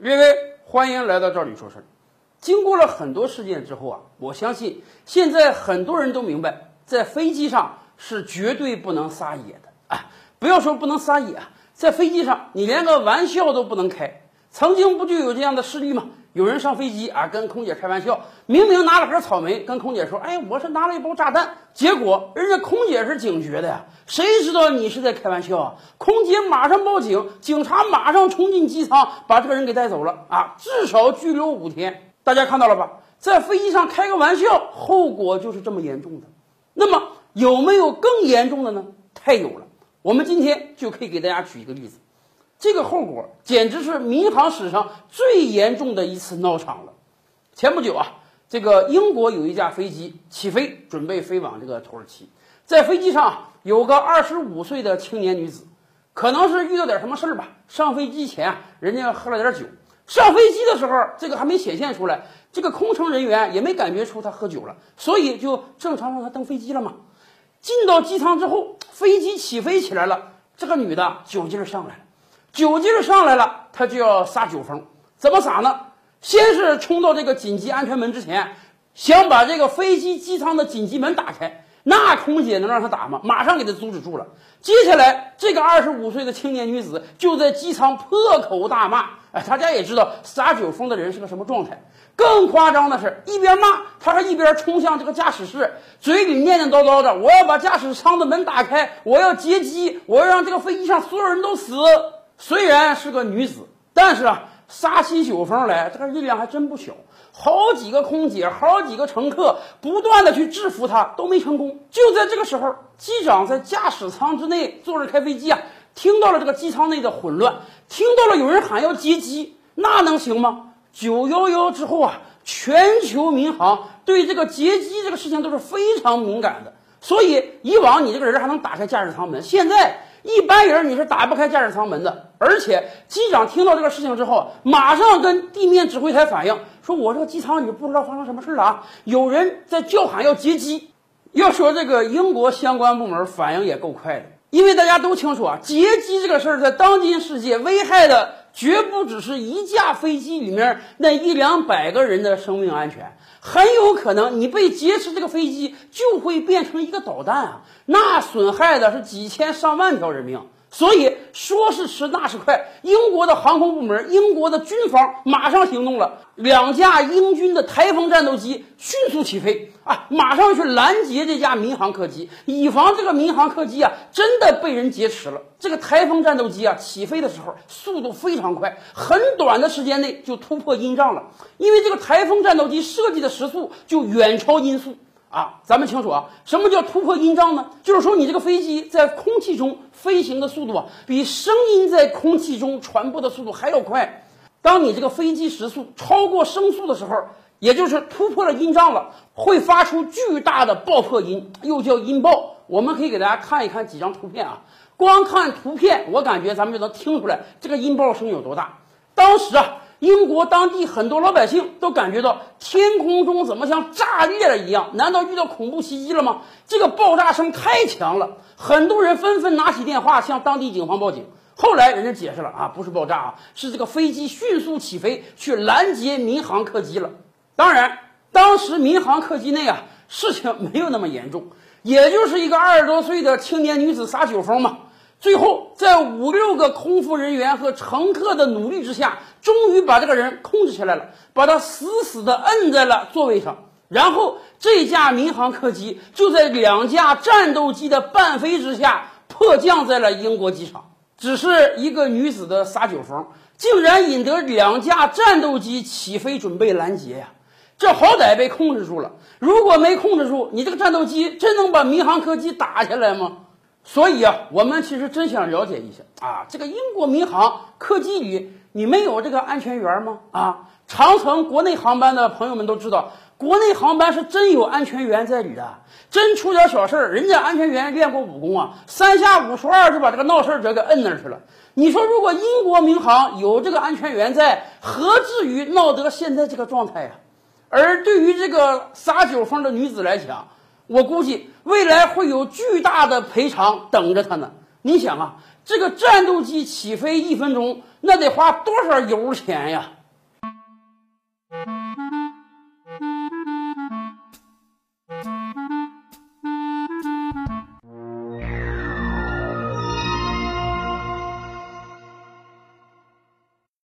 列位，欢迎来到这里说事儿。经过了很多事件之后啊，我相信现在很多人都明白，在飞机上是绝对不能撒野的啊！不要说不能撒野啊，在飞机上你连个玩笑都不能开。曾经不就有这样的事例吗？有人上飞机啊，跟空姐开玩笑，明明拿了盒草莓，跟空姐说：“哎，我是拿了一包炸弹。”结果人家空姐是警觉的呀，谁知道你是在开玩笑啊？空姐马上报警，警察马上冲进机舱，把这个人给带走了啊，至少拘留五天。大家看到了吧？在飞机上开个玩笑，后果就是这么严重的。那么有没有更严重的呢？太有了，我们今天就可以给大家举一个例子。这个后果简直是民航史上最严重的一次闹场了。前不久啊，这个英国有一架飞机起飞，准备飞往这个土耳其。在飞机上有个二十五岁的青年女子，可能是遇到点什么事儿吧。上飞机前啊，人家喝了点酒。上飞机的时候，这个还没显现出来，这个空乘人员也没感觉出她喝酒了，所以就正常让她登飞机了嘛。进到机舱之后，飞机起飞起来了，这个女的酒劲儿上来了。酒劲儿上来了，他就要撒酒疯，怎么撒呢？先是冲到这个紧急安全门之前，想把这个飞机机舱的紧急门打开。那空姐能让他打吗？马上给他阻止住了。接下来，这个二十五岁的青年女子就在机舱破口大骂。哎，大家也知道撒酒疯的人是个什么状态。更夸张的是，一边骂，他还一边冲向这个驾驶室，嘴里念念叨叨的：“我要把驾驶舱的门打开，我要劫机，我要让这个飞机上所有人都死。”虽然是个女子，但是啊，撒起酒疯来，这个力量还真不小。好几个空姐，好几个乘客，不断的去制服她，都没成功。就在这个时候，机长在驾驶舱之内坐着开飞机啊，听到了这个机舱内的混乱，听到了有人喊要劫机，那能行吗？九幺幺之后啊，全球民航对这个劫机这个事情都是非常敏感的，所以以往你这个人还能打开驾驶舱门，现在。一般人你是打不开驾驶舱门的，而且机长听到这个事情之后，马上跟地面指挥台反映，说我这个机舱里不知道发生什么事了啊，有人在叫喊要劫机。要说这个英国相关部门反应也够快的，因为大家都清楚啊，劫机这个事儿在当今世界危害的绝不只是一架飞机里面那一两百个人的生命安全。很有可能你被劫持，这个飞机就会变成一个导弹啊！那损害的是几千上万条人命。所以说是迟，那是快。英国的航空部门、英国的军方马上行动了，两架英军的台风战斗机迅速起飞啊，马上去拦截这架民航客机，以防这个民航客机啊真的被人劫持了。这个台风战斗机啊起飞的时候速度非常快，很短的时间内就突破音障了，因为这个台风战斗机设计的时速就远超音速。啊，咱们清楚啊，什么叫突破音障呢？就是说你这个飞机在空气中飞行的速度啊，比声音在空气中传播的速度还要快。当你这个飞机时速超过声速的时候，也就是突破了音障了，会发出巨大的爆破音，又叫音爆。我们可以给大家看一看几张图片啊，光看图片，我感觉咱们就能听出来这个音爆声有多大。当时啊。英国当地很多老百姓都感觉到天空中怎么像炸裂了一样？难道遇到恐怖袭击了吗？这个爆炸声太强了，很多人纷纷拿起电话向当地警方报警。后来人家解释了啊，不是爆炸啊，是这个飞机迅速起飞去拦截民航客机了。当然，当时民航客机内啊，事情没有那么严重，也就是一个二十多岁的青年女子撒酒疯嘛。最后，在五六个空服人员和乘客的努力之下，终于把这个人控制起来了，把他死死地摁在了座位上。然后，这架民航客机就在两架战斗机的伴飞之下迫降在了英国机场。只是一个女子的撒酒疯，竟然引得两架战斗机起飞准备拦截呀！这好歹被控制住了。如果没控制住，你这个战斗机真能把民航客机打下来吗？所以啊，我们其实真想了解一下啊，这个英国民航客机里你没有这个安全员吗？啊，长城国内航班的朋友们都知道，国内航班是真有安全员在里的，真出点小事儿，人家安全员练过武功啊，三下五除二就把这个闹事者给摁那儿去了。你说如果英国民航有这个安全员在，何至于闹得现在这个状态呀？而对于这个撒酒疯的女子来讲，我估计未来会有巨大的赔偿等着他呢。你想啊，这个战斗机起飞一分钟，那得花多少油钱呀？